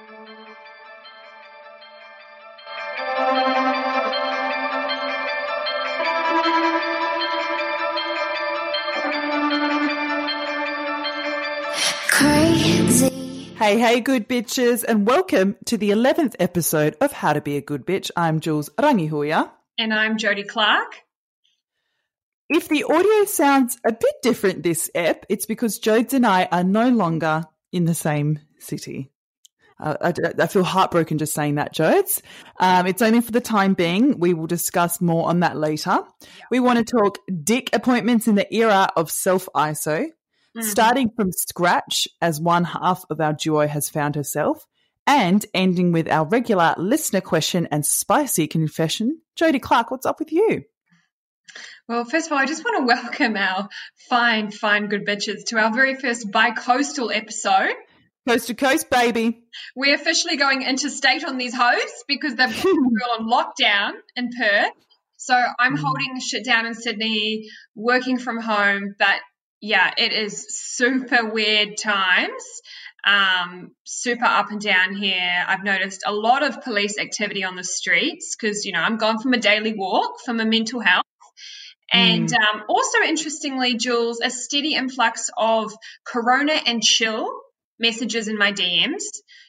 Crazy. Hey, hey, good bitches, and welcome to the 11th episode of How to Be a Good Bitch. I'm Jules Rangihuya. And I'm Jodie Clark. If the audio sounds a bit different this ep, it's because Jodes and I are no longer in the same city. Uh, I, I, feel heartbroken just saying that, Jodes. Um, it's only for the time being. We will discuss more on that later. We want to talk dick appointments in the era of self ISO, mm-hmm. starting from scratch as one half of our duo has found herself, and ending with our regular listener question and spicy confession. Jodie Clark, what's up with you? Well, first of all, I just want to welcome our fine, fine good bitches to our very first bi-coastal episode. Coast to coast, baby. We're officially going interstate on these hosts because they've got on lockdown in Perth. So I'm mm. holding shit down in Sydney, working from home. But yeah, it is super weird times. Um, super up and down here. I've noticed a lot of police activity on the streets because, you know, I'm gone from a daily walk for my mental health. And mm. um, also, interestingly, Jules, a steady influx of corona and chill messages in my DMs,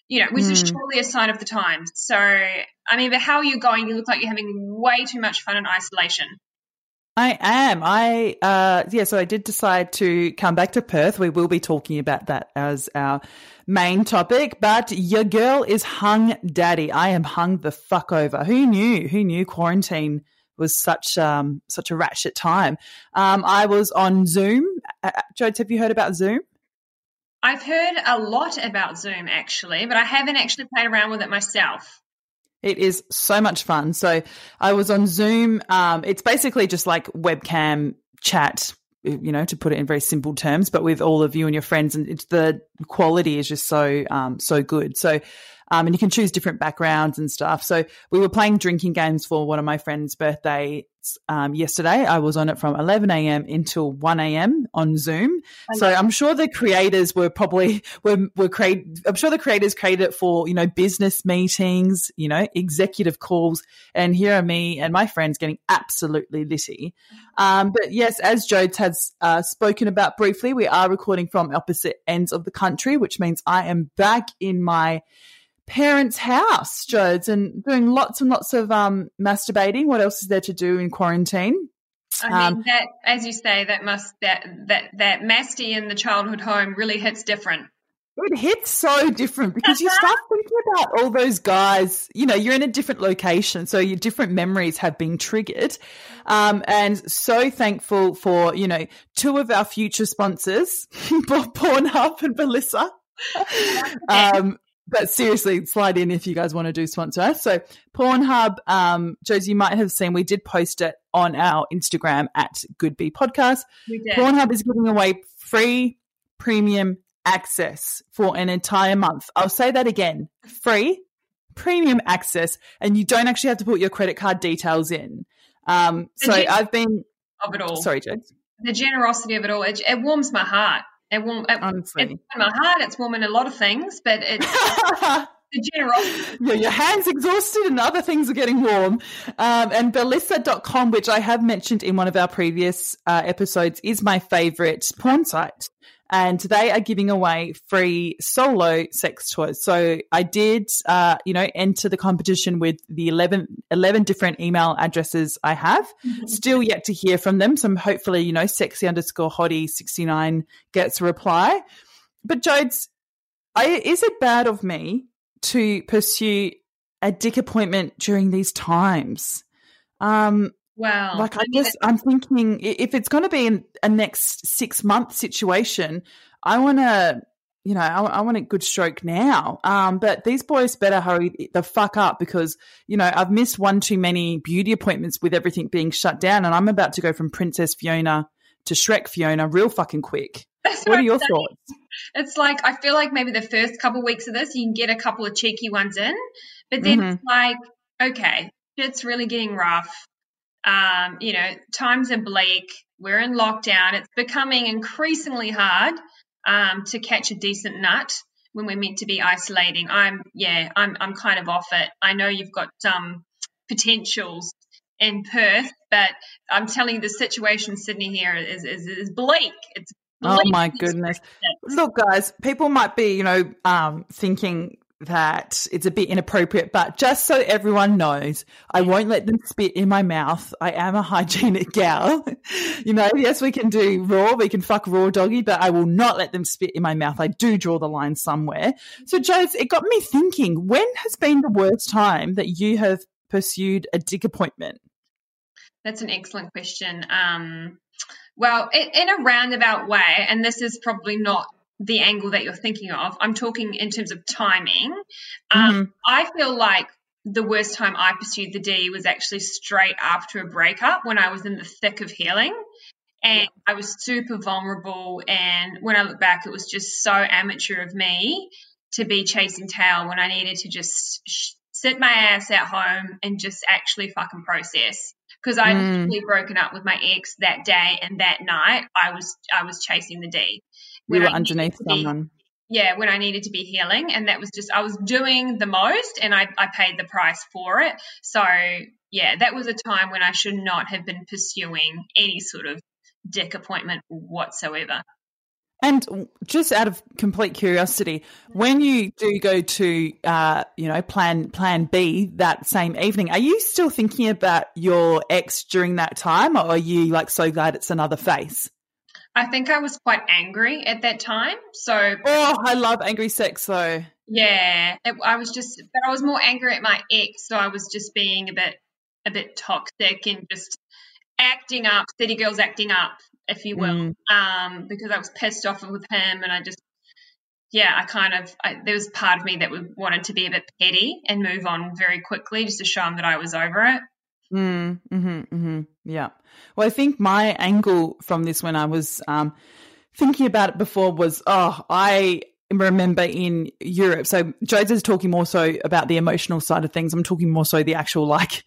you know, which mm. is surely a sign of the times. So, I mean, but how are you going? You look like you're having way too much fun in isolation. I am. I uh yeah, so I did decide to come back to Perth. We will be talking about that as our main topic, but your girl is hung daddy. I am hung the fuck over. Who knew? Who knew quarantine was such um such a ratchet time. Um, I was on Zoom. Uh, Jodes, have you heard about Zoom? I've heard a lot about Zoom actually, but I haven't actually played around with it myself. It is so much fun. So I was on Zoom. Um, it's basically just like webcam chat, you know, to put it in very simple terms, but with all of you and your friends, and it's the quality is just so um, so good. So um, and you can choose different backgrounds and stuff. So we were playing drinking games for one of my friend's birthday um, yesterday. I was on it from 11 a.m. until 1 a.m. on Zoom. So I'm sure the creators were probably were were create. I'm sure the creators created it for you know business meetings, you know executive calls, and here are me and my friends getting absolutely litty. Um, but yes, as Jodes has uh, spoken about briefly, we are recording from opposite ends of the country, which means I am back in my parents' house, Jodes, and doing lots and lots of um, masturbating. What else is there to do in quarantine? I mean um, that, as you say, that must that that that masty in the childhood home really hits different. It hits so different because you start thinking about all those guys. You know, you're in a different location, so your different memories have been triggered. Um, and so thankful for you know two of our future sponsors, Bob Pornhub and Bellesa. um, but seriously, slide in if you guys want to do sponsor us. So Pornhub, um, Josie, you might have seen we did post it on our Instagram at Goodbee Podcast. Pornhub is giving away free premium access for an entire month. I'll say that again. Free premium access, and you don't actually have to put your credit card details in. Um, so I've been of it all. Sorry, Josie. The generosity of it all, it, it warms my heart. It will. It, Honestly. It's in my heart. It's warm in a lot of things, but it's the generosity. Yeah, your hands exhausted and other things are getting warm. Um, and Bellesa.com, which I have mentioned in one of our previous uh, episodes, is my favorite porn site and they are giving away free solo sex toys. So I did, uh, you know, enter the competition with the 11, 11 different email addresses I have. Mm-hmm. Still yet to hear from them. So hopefully, you know, sexy underscore hottie 69 gets a reply. But Jodes, I, is it bad of me to pursue a dick appointment during these times? Um, Wow. Like, I guess I'm thinking if it's going to be in a next six month situation, I want to, you know, I, I, want a good stroke now. Um, but these boys better hurry the fuck up because, you know, I've missed one too many beauty appointments with everything being shut down and I'm about to go from Princess Fiona to Shrek Fiona real fucking quick. That's what, are your thoughts? It's like, I feel like maybe the first couple of weeks of this, you can get a couple of cheeky ones in, but then mm-hmm. it's like, okay, it's really getting rough um, you know, times are bleak. We're in lockdown. It's becoming increasingly hard um, to catch a decent nut when we're meant to be isolating. I'm yeah, I'm I'm kind of off it. I know you've got um, potentials in Perth, but I'm telling you, the situation in Sydney here is is, is bleak. It's bleak. oh my goodness. Look, guys, people might be you know um, thinking that it's a bit inappropriate, but just so everyone knows, I won't let them spit in my mouth. I am a hygienic gal. you know, yes, we can do raw, we can fuck raw doggy, but I will not let them spit in my mouth. I do draw the line somewhere. So, Jodes, it got me thinking when has been the worst time that you have pursued a dick appointment? That's an excellent question. Um, well, in a roundabout way, and this is probably not the angle that you're thinking of. I'm talking in terms of timing. Um, mm-hmm. I feel like the worst time I pursued the D was actually straight after a breakup when I was in the thick of healing. And I was super vulnerable. And when I look back, it was just so amateur of me to be chasing tail when I needed to just sh- sit my ass at home and just actually fucking process. Because I'd mm. broken up with my ex that day and that night I was I was chasing the D we were underneath someone. yeah, when I needed to be healing. And that was just, I was doing the most and I, I paid the price for it. So, yeah, that was a time when I should not have been pursuing any sort of dick appointment whatsoever. And just out of complete curiosity, when you do go to, uh, you know, plan plan B that same evening, are you still thinking about your ex during that time, or are you like so glad it's another face? I think I was quite angry at that time. So, oh, I love angry sex though. Yeah, it, I was just, but I was more angry at my ex, so I was just being a bit, a bit toxic and just acting up, city girls acting up, if you will, mm. um, because I was pissed off with him, and I just, yeah, I kind of, I, there was part of me that wanted to be a bit petty and move on very quickly, just to show him that I was over it. Mm, hmm mm-hmm. Yeah. Well, I think my angle from this when I was um, thinking about it before was, oh, I remember in Europe. So Jodes is talking more so about the emotional side of things. I'm talking more so the actual like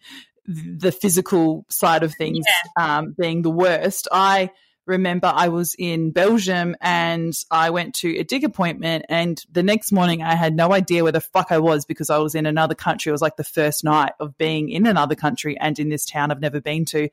the physical side of things yeah. um, being the worst. I remember I was in Belgium and I went to a dig appointment and the next morning I had no idea where the fuck I was because I was in another country. It was like the first night of being in another country and in this town I've never been to.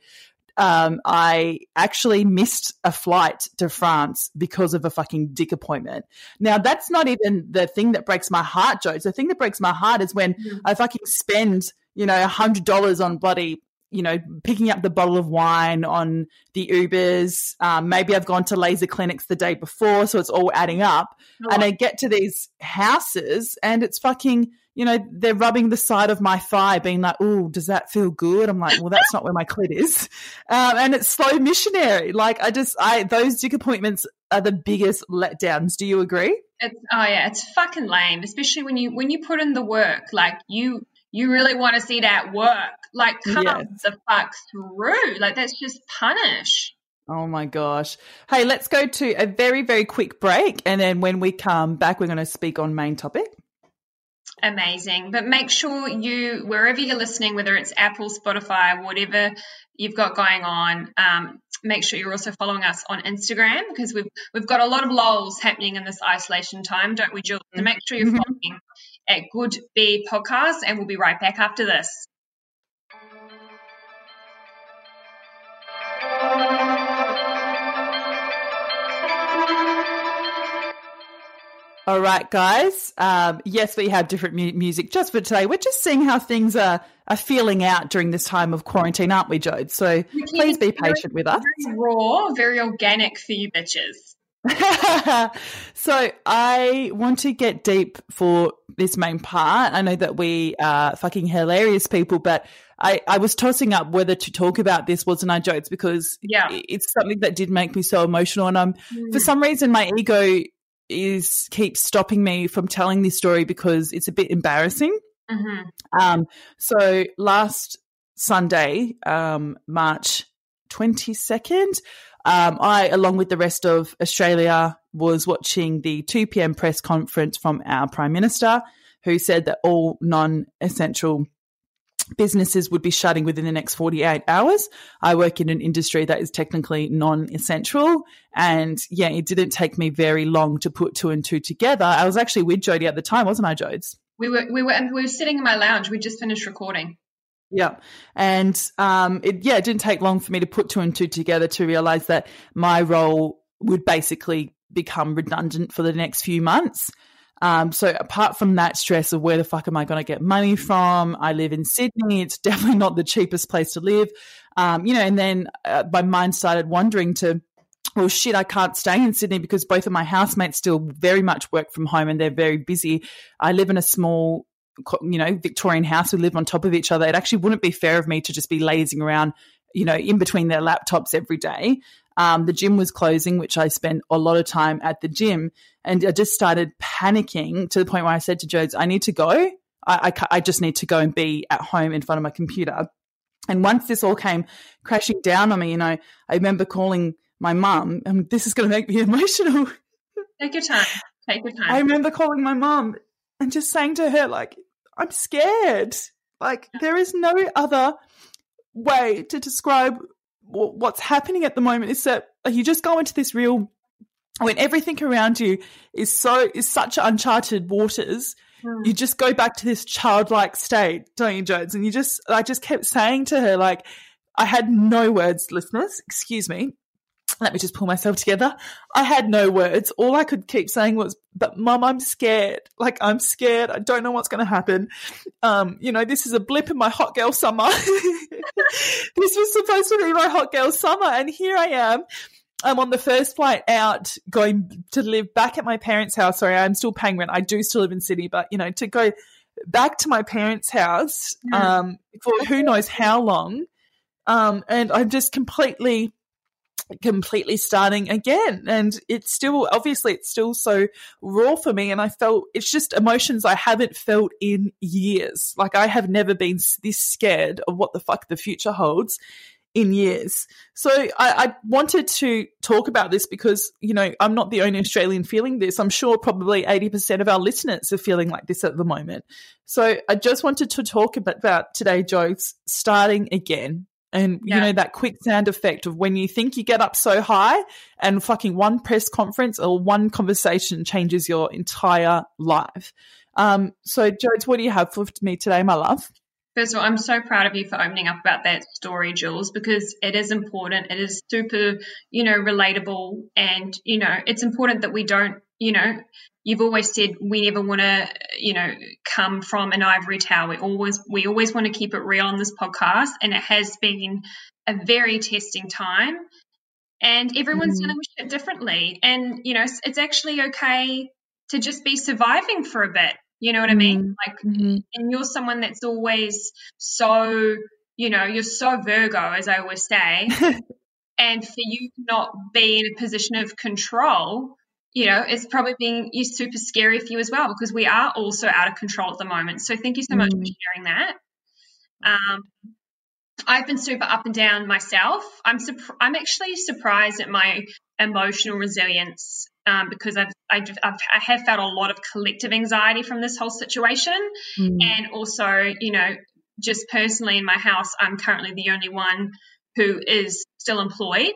Um, I actually missed a flight to France because of a fucking dick appointment. Now, that's not even the thing that breaks my heart, Joe. The thing that breaks my heart is when mm. I fucking spend, you know, a hundred dollars on bloody you know, picking up the bottle of wine on the Ubers. Um, maybe I've gone to laser clinics the day before, so it's all adding up. Oh. And I get to these houses and it's fucking, you know, they're rubbing the side of my thigh, being like, oh, does that feel good? I'm like, well, that's not where my clit is. Um, and it's slow missionary. Like, I just, I, those dick appointments are the biggest letdowns. Do you agree? It's, oh yeah, it's fucking lame, especially when you when you put in the work. Like you you really want to see that work. Like, come yes. the fuck through. Like, that's just punish. Oh my gosh. Hey, let's go to a very, very quick break. And then when we come back, we're going to speak on main topic. Amazing. But make sure you, wherever you're listening, whether it's Apple, Spotify, whatever you've got going on, um, make sure you're also following us on Instagram because we've we've got a lot of lols happening in this isolation time, don't we, Jill? So make sure you're mm-hmm. following at Good B Podcast, and we'll be right back after this. All right, guys. Um, yes, we have different mu- music just for today. We're just seeing how things are, are feeling out during this time of quarantine, aren't we, Jode? So please be patient with us. Very raw, very organic for you bitches. so I want to get deep for this main part. I know that we are fucking hilarious people, but I, I was tossing up whether to talk about this, wasn't I, Jodes? Because yeah. it's something that did make me so emotional. And I'm, mm. for some reason, my ego is keeps stopping me from telling this story because it's a bit embarrassing. Mm-hmm. Um, so last Sunday, um, March 22nd, um, I, along with the rest of Australia, was watching the 2 p.m. press conference from our Prime Minister, who said that all non essential businesses would be shutting within the next 48 hours. I work in an industry that is technically non essential. And yeah, it didn't take me very long to put two and two together. I was actually with Jodie at the time, wasn't I, Jodes? We were, we were, we were sitting in my lounge. We just finished recording. Yeah. And um, it, yeah, it didn't take long for me to put two and two together to realize that my role would basically become redundant for the next few months. Um, so apart from that stress of where the fuck am I going to get money from? I live in Sydney. It's definitely not the cheapest place to live. Um, you know, and then uh, my mind started wandering to, well, shit, I can't stay in Sydney because both of my housemates still very much work from home and they're very busy. I live in a small, you know, Victorian house. We live on top of each other. It actually wouldn't be fair of me to just be lazing around, you know, in between their laptops every day. Um, the gym was closing, which I spent a lot of time at the gym. And I just started panicking to the point where I said to Jodes, I need to go. I, I, I just need to go and be at home in front of my computer. And once this all came crashing down on me, you know, I remember calling my mum, and this is going to make me emotional. Take your time. Take your time. I remember calling my mum and just saying to her, like, I'm scared. Like, there is no other way to describe what's happening at the moment is that you just go into this real when everything around you is so is such uncharted waters mm. you just go back to this childlike state don't you Jodes and you just i just kept saying to her like i had no words listeners excuse me let me just pull myself together. I had no words. All I could keep saying was, but mum, I'm scared. Like, I'm scared. I don't know what's going to happen. Um, you know, this is a blip in my hot girl summer. this was supposed to be my hot girl summer. And here I am. I'm on the first flight out going to live back at my parents' house. Sorry, I'm still paying rent. I do still live in Sydney, but you know, to go back to my parents' house, um, for who knows how long. Um, and I'm just completely completely starting again. And it's still, obviously, it's still so raw for me. And I felt it's just emotions I haven't felt in years. Like I have never been this scared of what the fuck the future holds in years. So I, I, wanted to talk about this because, you know, I'm not the only Australian feeling this. I'm sure probably 80% of our listeners are feeling like this at the moment. So I just wanted to talk about, about today, Jodes starting again and yeah. you know that quicksand effect of when you think you get up so high and fucking one press conference or one conversation changes your entire life. Um, so, Jodes, what do you have for me today, my love? First of all, I'm so proud of you for opening up about that story, Jules, because it is important. It is super, you know, relatable. And, you know, it's important that we don't, you know, you've always said we never want to, you know, come from an ivory tower. We always we always want to keep it real on this podcast, and it has been a very testing time. And everyone's mm. dealing with it differently, and you know, it's, it's, actually okay to just be surviving for a bit. You know what. I mean? Mm-hmm. Like, mm-hmm. and you're someone that's always so, you know, you're so Virgo, as I always say. and for you not be in a position of control you know, it's probably being super scary for you as well because we are also out of control at the moment. So thank you so much mm. for sharing that. Um, I've been super up and down myself. I'm I'm actually surprised at my emotional resilience um, because I've, I've, I've I have felt a lot of collective anxiety from this whole situation, mm. and also you know just personally in my house, I'm currently the only one who is still employed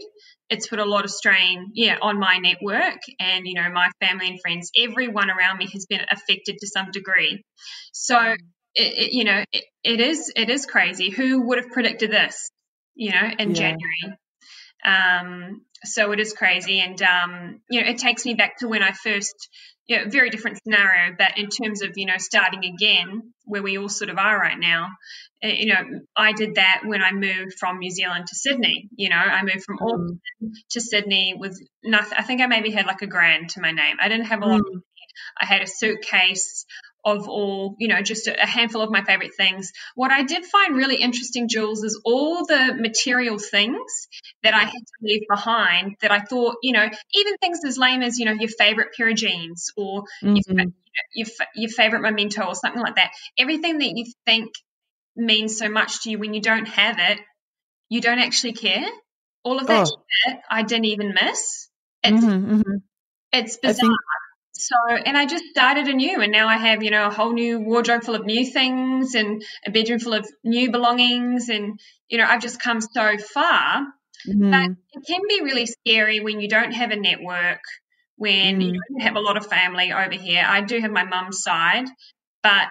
it's put a lot of strain, yeah, on my network and you know my family and friends. Everyone around me has been affected to some degree. So it, it, you know it, it is it is crazy. Who would have predicted this? You know, in yeah. January. Um, so it is crazy, and um, you know, it takes me back to when I first know, very different scenario, but in terms of, you know, starting again, where we all sort of are right now, eh, you know, I did that when I moved from New Zealand to Sydney. You know, I moved from mm. Auckland to Sydney with nothing. I think I maybe had like a grand to my name. I didn't have a lot. Mm. I had a suitcase of all, you know, just a handful of my favorite things. What I did find really interesting, Jules, is all the material things that I had to leave behind that I thought, you know, even things as lame as, you know, your favorite pair of jeans or mm-hmm. your, your, your favorite memento or something like that. Everything that you think means so much to you when you don't have it, you don't actually care. All of that oh. shit I didn't even miss. It's, mm-hmm, mm-hmm. it's bizarre. So, and I just started anew, and now I have, you know, a whole new wardrobe full of new things and a bedroom full of new belongings. And, you know, I've just come so far. Mm. But it can be really scary when you don't have a network, when mm. you don't have a lot of family over here. I do have my mum's side, but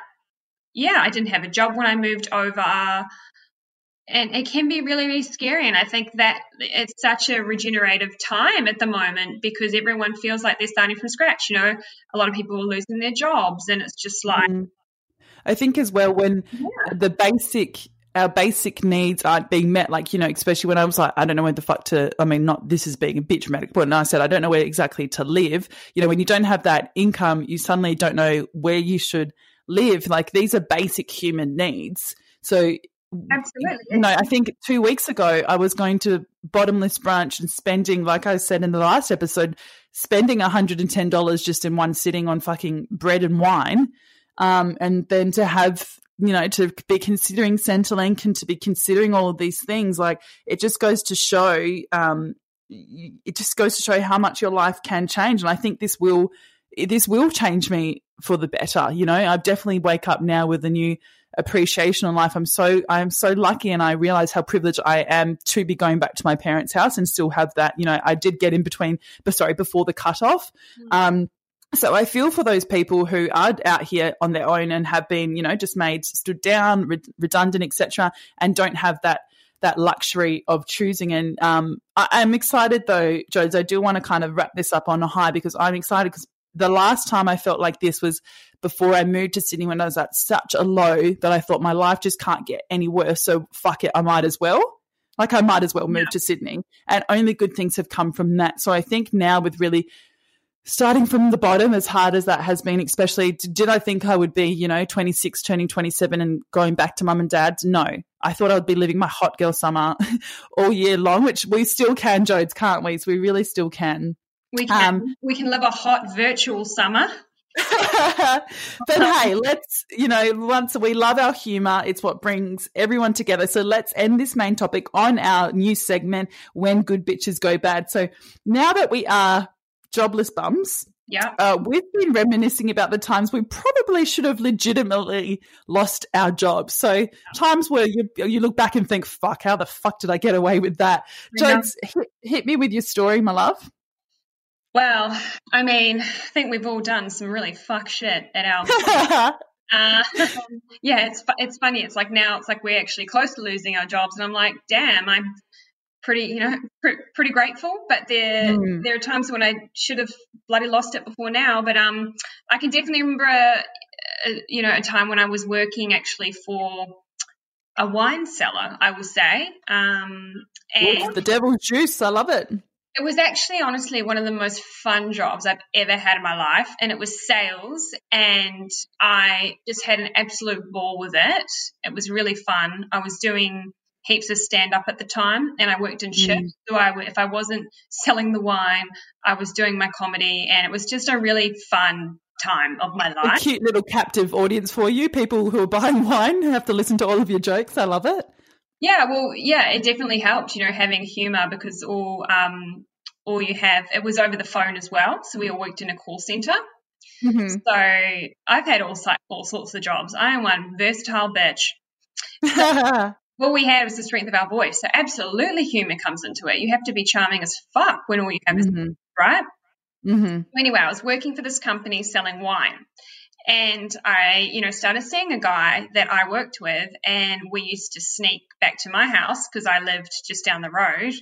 yeah, I didn't have a job when I moved over and it can be really really scary and i think that it's such a regenerative time at the moment because everyone feels like they're starting from scratch you know a lot of people are losing their jobs and it's just like mm. i think as well when yeah. the basic our basic needs aren't being met like you know especially when i was like i don't know where the fuck to i mean not this is being a bit dramatic but i said i don't know where exactly to live you know when you don't have that income you suddenly don't know where you should live like these are basic human needs so Absolutely. Know, I think two weeks ago I was going to bottomless brunch and spending, like I said in the last episode, spending $110 just in one sitting on fucking bread and wine. Um, and then to have, you know, to be considering Centrelink and to be considering all of these things, like it just goes to show, um, it just goes to show how much your life can change. And I think this will, this will change me for the better. You know, I definitely wake up now with a new appreciation on life. I'm so I'm so lucky, and I realize how privileged I am to be going back to my parents' house and still have that. You know, I did get in between, but sorry, before the cutoff. Mm-hmm. Um, so I feel for those people who are out here on their own and have been, you know, just made stood down, re- redundant, etc., and don't have that that luxury of choosing. And um, I, am excited though, Jodes. I do want to kind of wrap this up on a high because I'm excited because the last time I felt like this was before I moved to Sydney when I was at such a low that I thought my life just can't get any worse. So fuck it, I might as well. Like I might as well move yeah. to Sydney. And only good things have come from that. So I think now with really starting from the bottom, as hard as that has been, especially did I think I would be, you know, 26, turning 27 and going back to mum and dad's? No. I thought I would be living my hot girl summer all year long, which we still can, Jodes, can't we? So we really still can. We can um, we can live a hot virtual summer. but hey, let's, you know, once we love our humor, it's what brings everyone together. So let's end this main topic on our new segment, When Good Bitches Go Bad. So now that we are jobless bums, yeah, uh, we've been reminiscing about the times we probably should have legitimately lost our jobs. So times where you you look back and think, "Fuck, how the fuck did I get away with that?" Jodes, hit, hit me with your story, my love. Well, I mean, I think we've all done some really fuck shit at our. uh, yeah, it's it's funny. It's like now it's like we're actually close to losing our jobs, and I'm like, damn, I'm pretty, you know, pr- pretty grateful. But there mm. there are times when I should have bloody lost it before now. But um, I can definitely remember, a, a, you know, a time when I was working actually for a wine cellar. I will say, um, and the devil's juice. I love it. It was actually honestly one of the most fun jobs I've ever had in my life. And it was sales. And I just had an absolute ball with it. It was really fun. I was doing heaps of stand up at the time and I worked in shifts. Mm. So I, if I wasn't selling the wine, I was doing my comedy. And it was just a really fun time of my life. A cute little captive audience for you. People who are buying wine have to listen to all of your jokes. I love it. Yeah, well, yeah, it definitely helped, you know, having humor because all um, all you have it was over the phone as well. So we all worked in a call center. Mm-hmm. So I've had all all sorts of jobs. I am one versatile bitch. So what we had was the strength of our voice. So absolutely, humor comes into it. You have to be charming as fuck when all you have mm-hmm. is right. Mm-hmm. Anyway, I was working for this company selling wine, and I, you know, started seeing a guy that I worked with, and we used to sneak back to my house because I lived just down the road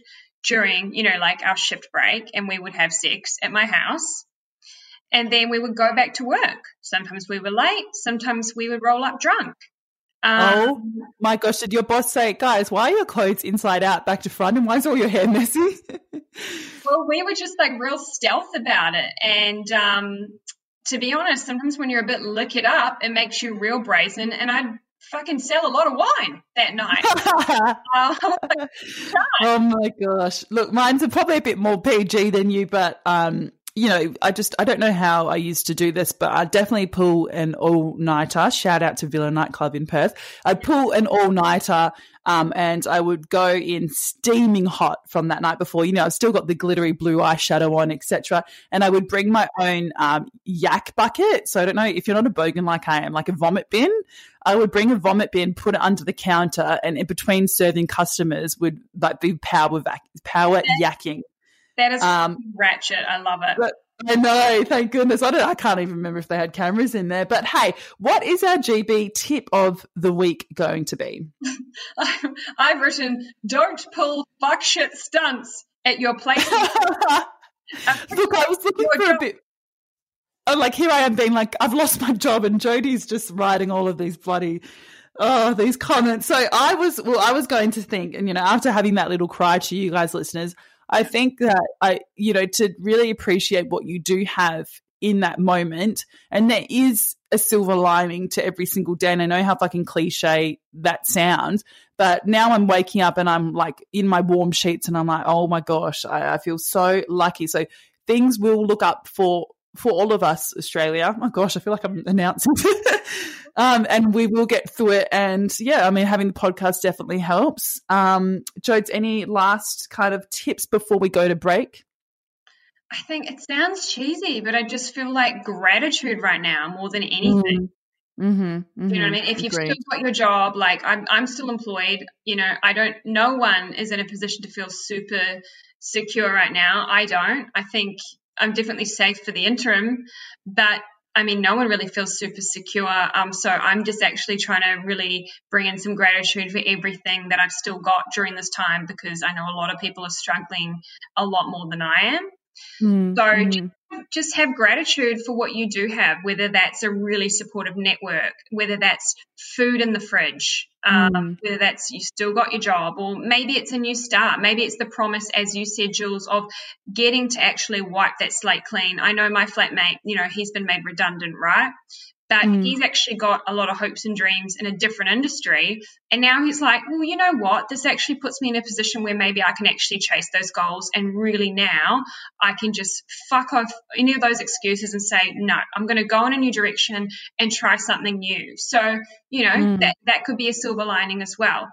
during, you know, like our shift break, and we would have sex at my house. And then we would go back to work. Sometimes we were late, sometimes we would roll up drunk. Um, oh my gosh, did your boss say, guys, why are your clothes inside out, back to front, and why is all your hair messy? well, we were just like real stealth about it. And um, to be honest, sometimes when you're a bit lick it up, it makes you real brazen. And I'd fucking sell a lot of wine that night. oh my gosh. Look, mine's probably a bit more PG than you, but um, you know, I just I don't know how I used to do this, but I definitely pull an all nighter. Shout out to Villa Nightclub in Perth. I pull an all nighter, um, and I would go in steaming hot from that night before. You know, I've still got the glittery blue eyeshadow on, etc. And I would bring my own um, yak bucket. So I don't know if you're not a bogan like I am, like a vomit bin. I would bring a vomit bin, put it under the counter, and in between serving customers would like be power vac- power yakking. That is um, ratchet. I love it. But, I know, thank goodness. I don't I can't even remember if they had cameras in there. But hey, what is our GB tip of the week going to be? I've written don't pull fuck shit stunts at your place. Look, I was looking for job. a bit I'm like here I am being like, I've lost my job and Jodie's just writing all of these bloody oh, these comments. So I was well, I was going to think, and you know, after having that little cry to you guys listeners, I think that I, you know, to really appreciate what you do have in that moment. And there is a silver lining to every single day. And I know how fucking cliche that sounds, but now I'm waking up and I'm like in my warm sheets and I'm like, oh my gosh, I, I feel so lucky. So things will look up for for all of us, Australia. Oh my gosh, I feel like I'm announcing. um, and we will get through it. And yeah, I mean, having the podcast definitely helps. Um, Jodes, any last kind of tips before we go to break? I think it sounds cheesy, but I just feel like gratitude right now more than anything. Mm-hmm, mm-hmm, you know what I mean? If you've still got your job, like I'm, I'm still employed. You know, I don't. No one is in a position to feel super secure right now. I don't. I think I'm definitely safe for the interim, but I mean, no one really feels super secure. Um, so I'm just actually trying to really bring in some gratitude for everything that I've still got during this time because I know a lot of people are struggling a lot more than I am. Mm, so mm just have gratitude for what you do have, whether that's a really supportive network, whether that's food in the fridge, um, mm. whether that's you still got your job, or maybe it's a new start. Maybe it's the promise, as you said, Jules, of getting to actually wipe that slate clean. I know my flatmate, you know, he's been made redundant, right? That mm. he's actually got a lot of hopes and dreams in a different industry. And now he's like, well, you know what? This actually puts me in a position where maybe I can actually chase those goals. And really now I can just fuck off any of those excuses and say, no, I'm going to go in a new direction and try something new. So, you know, mm. that, that could be a silver lining as well.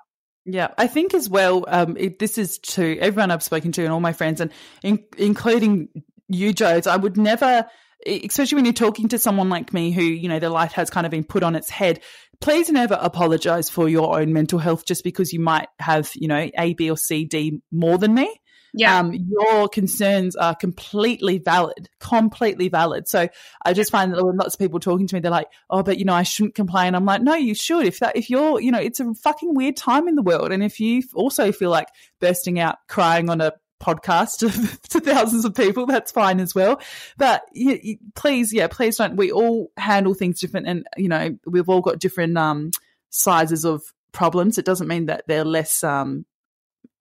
Yeah, I think as well. Um, it, this is to everyone I've spoken to and all my friends, and in, including you, Jodes. I would never especially when you're talking to someone like me who, you know, their life has kind of been put on its head, please never apologize for your own mental health just because you might have, you know, A, B, or C, D more than me. Yeah. Um, your concerns are completely valid, completely valid. So I just find that lots of people talking to me, they're like, oh, but you know, I shouldn't complain. I'm like, no, you should. If that, if you're, you know, it's a fucking weird time in the world. And if you also feel like bursting out crying on a podcast to, to, thousands of people, that's fine as well. But you, you, please, yeah, please don't. We all handle things different, and you know, we've all got different um, sizes of problems. It doesn't mean that they're less um,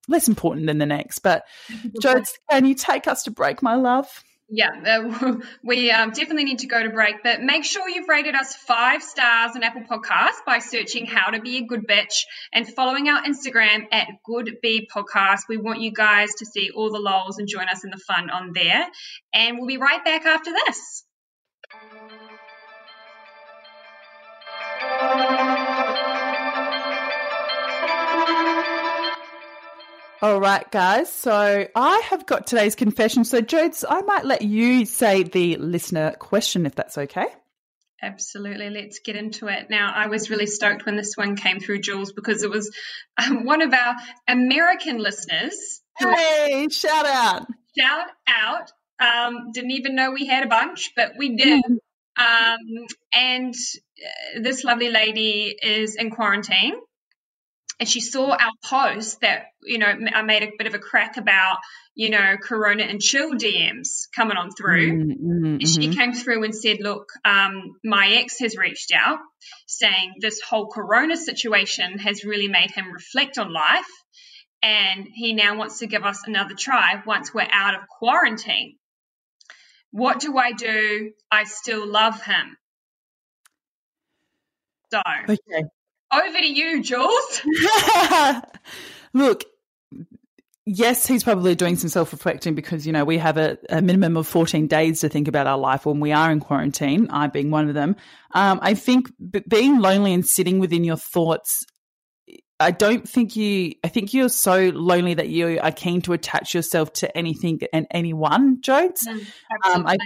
less important than the next. But Jodes, can you take us to break, my love? Yeah, uh, we um, definitely need to go to break, but make sure you've rated us five stars on Apple Podcasts by searching How to Be a Good Bitch and following our Instagram at Good Be Podcast. We want you guys to see all the lols and join us in the fun on there. And we'll be right back after this. All right, guys. So I have got today's confession. So, Jodes, I might let you say the listener question if that's okay. Absolutely. Let's get into it. Now, I was really stoked when this one came through, Jules, because it was um, one of our American listeners. Hey, shout out. Shout out. Um, didn't even know we had a bunch, but we did. Mm. Um, and uh, this lovely lady is in quarantine and she saw our post that you know I made a bit of a crack about you know Corona and chill DMs coming on through. Mm-hmm, and she mm-hmm. came through and said, "Look, um, my ex has reached out, saying this whole Corona situation has really made him reflect on life, and he now wants to give us another try once we're out of quarantine. What do I do? I still love him." So, okay. Over to you, Jules. Look, yes, he's probably doing some self reflecting because, you know, we have a, a, minimum of 14 days to think about our life when we are in quarantine, I being one of them. Um, I think b- being lonely and sitting within your thoughts, I don't think you, I think you're so lonely that you are keen to attach yourself to anything and anyone, Jodes. Mm, um, I,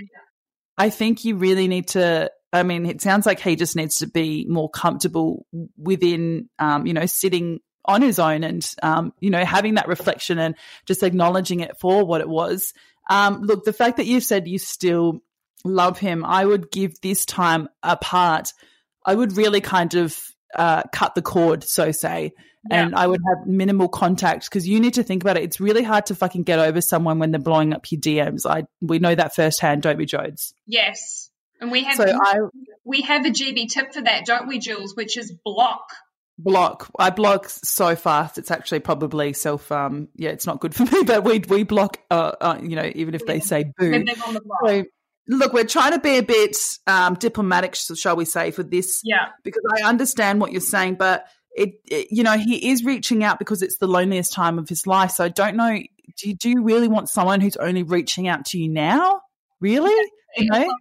I think you really need to I mean, it sounds like he just needs to be more comfortable within, um, you know, sitting on his own and um, you know having that reflection and just acknowledging it for what it was. Um, look, the fact that you've said you still love him, I would give this time apart. I would really kind of uh, cut the cord, so say. Yeah. And I would have minimal contact because you need to think about it. It's really hard to fucking get over someone when they're blowing up your DMs. I we know that firsthand, don't we, Jodes? Yes, and we have so I, we have a GB tip for that, don't we, Jules? Which is block. Block. I block so fast. It's actually probably self um yeah it's not good for me but we we block uh, uh you know even if they say boo. so, look we're trying to be a bit um diplomatic shall we say for this yeah. because i understand what you're saying but it, it, you know he is reaching out because it's the loneliest time of his life. So i don't know do you, do you really want someone who's only reaching out to you now? Really? You know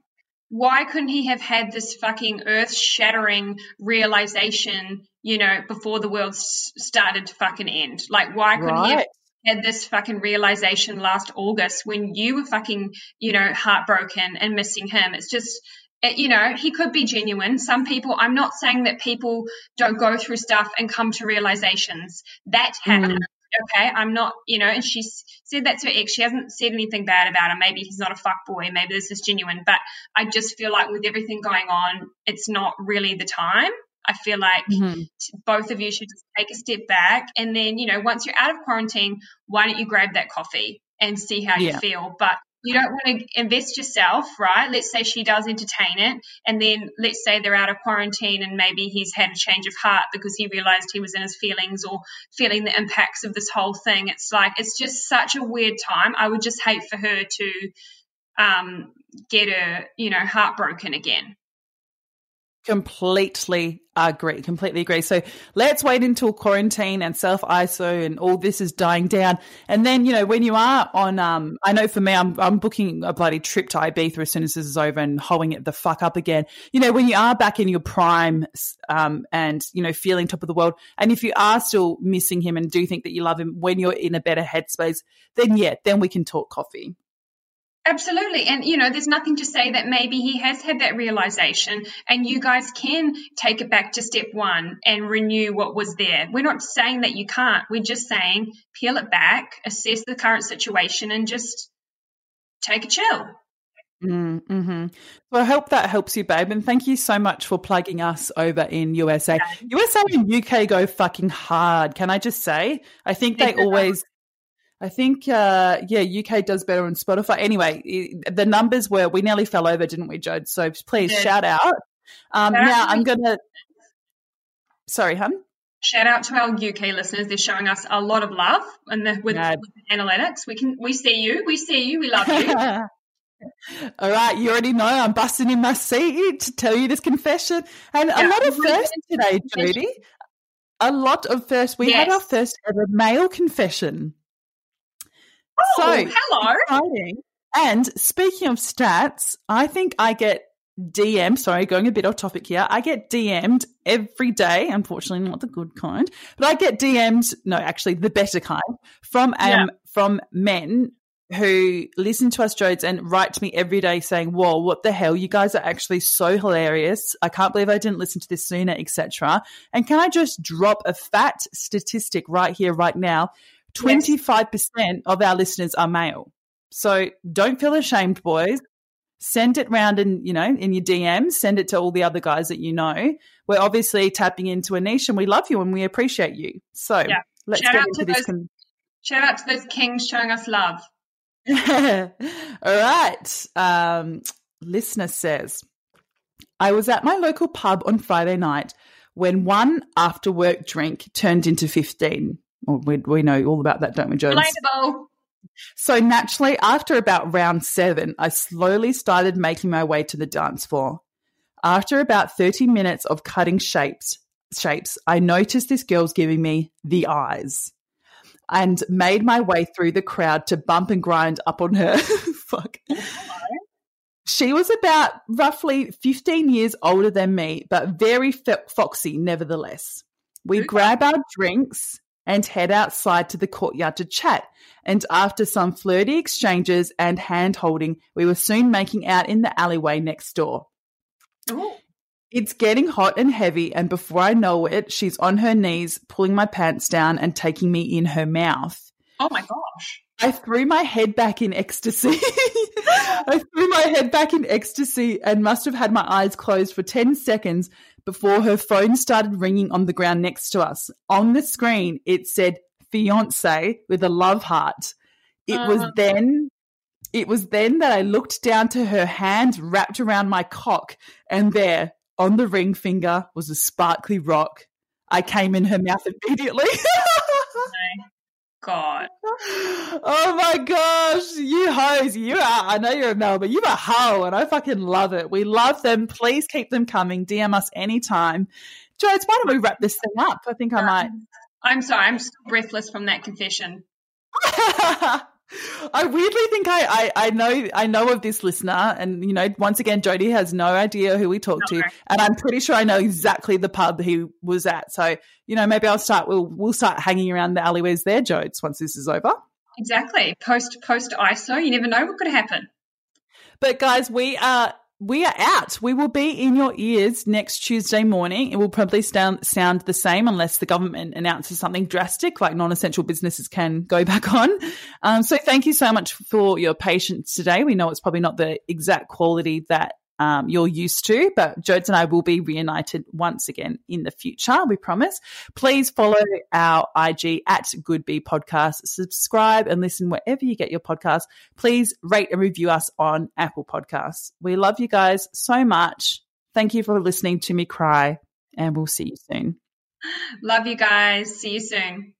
why couldn't he have had this fucking earth shattering realization, you know, before the world s- started to fucking end? Like, why couldn't right. he have had this fucking realization last August when you were fucking, you know, heartbroken and missing him? It's just, it, you know, he could be genuine. Some people, I'm not saying that people don't go through stuff and come to realizations. That happens. Mm okay, I'm not, you know, and she said that to her ex. She hasn't said anything bad about him. Maybe he's not a fuck boy. Maybe this is genuine. But I just feel like with everything going on, it's not really the time. I feel like mm-hmm. both of you should just take a step back. And then, you know, once you're out of quarantine, why don't you grab that coffee and see how yeah. you feel? But you don't want to invest yourself, right? Let's say she does entertain it, and then let's say they're out of quarantine and maybe he's had a change of heart because he realized he was in his feelings or feeling the impacts of this whole thing. It's like, it's just such a weird time. I would just hate for her to um, get her, you know, heartbroken again. Completely agree. Completely agree. So let's wait until quarantine and self ISO and all this is dying down. And then, you know, when you are on, um, I know for me, I'm, I'm booking a bloody trip to Ibiza as soon as this is over and holding it the fuck up again. You know, when you are back in your prime, um, and, you know, feeling top of the world. And if you are still missing him and do think that you love him when you're in a better headspace, then yeah, then we can talk coffee. Absolutely. And, you know, there's nothing to say that maybe he has had that realization and you guys can take it back to step one and renew what was there. We're not saying that you can't. We're just saying peel it back, assess the current situation, and just take a chill. Mm-hmm. Well, I hope that helps you, babe. And thank you so much for plugging us over in USA. USA and UK go fucking hard. Can I just say? I think they always I think, uh, yeah, UK does better on Spotify. Anyway, the numbers were, we nearly fell over, didn't we, Jode? So please yeah. shout out. Um, now I'm going to, sorry, hun? Shout out to our UK listeners. They're showing us a lot of love and the, with, with the analytics. We can, we see you. We see you. We love you. All right, you already know I'm busting in my seat to tell you this confession. And yeah, a lot of first today, Jodie. A lot of first. We yes. had our first ever male confession. Oh, so, hello. Exciting. And speaking of stats, I think I get DM, sorry, going a bit off topic here. I get DM'd every day, unfortunately not the good kind, but I get DM'd, no, actually the better kind, from um yeah. from men who listen to us Jodes and write to me every day saying, Whoa, what the hell? You guys are actually so hilarious. I can't believe I didn't listen to this sooner, etc. And can I just drop a fat statistic right here, right now? 25% yes. of our listeners are male. So don't feel ashamed, boys. Send it round and, you know, in your DMs, send it to all the other guys that you know. We're obviously tapping into a niche and we love you and we appreciate you. So yeah. let's shout get into this. Those, con- shout out to those kings showing us love. all right. Um, listener says, I was at my local pub on Friday night when one after work drink turned into 15 we, we know all about that, don't we, Jodes? Relatable. So naturally, after about round seven, I slowly started making my way to the dance floor. After about 30 minutes of cutting shapes, shapes, I noticed this girl's giving me the eyes. and made my way through the crowd to bump and grind up on her. Fuck. She was about roughly 15 years older than me, but very fo- foxy nevertheless. We grab our drinks and head outside to the courtyard to chat. And after some flirty exchanges and hand holding, we were soon making out in the alleyway next door. Ooh. It's getting hot and heavy, and before I know it, she's on her knees, pulling my pants down and taking me in her mouth. Oh my gosh. I threw my head back in ecstasy. I threw my head back in ecstasy and must have had my eyes closed for 10 seconds before her phone started ringing on the ground next to us. On the screen, it said fiance with a love heart. It was Uh. then it was then that I looked down to her hand wrapped around my cock and there on the ring finger was a sparkly rock. I came in her mouth immediately. God. oh my gosh, you hoes, you are. I know you're a Mel, but you are a hoe, and I fucking love it. We love them. Please keep them coming. DM us anytime. Jodes, why don't we wrap this thing up? I think I um, might. I'm sorry. I'm still breathless from that confession. I weirdly think I, I, I know I know of this listener, and you know, once again, Jodie has no idea who we talked to, and I'm pretty sure I know exactly the pub he was at. So, you know, maybe I'll start. We'll we'll start hanging around the alleyways there, Jodes, once this is over. Exactly. Post post ISO, you never know what could happen. But guys, we are we are out. We will be in your ears next Tuesday morning. It will probably sound sound the same unless the government announces something drastic, like non-essential businesses can go back on. Um, so thank you so much for your patience today. We know it's probably not the exact quality that um, you're used to, but Jodes and I will be reunited once again in the future. We promise. Please follow our IG at Good Bee Podcast. Subscribe and listen wherever you get your podcasts. Please rate and review us on Apple Podcasts. We love you guys so much. Thank you for listening to me cry, and we'll see you soon. Love you guys. See you soon.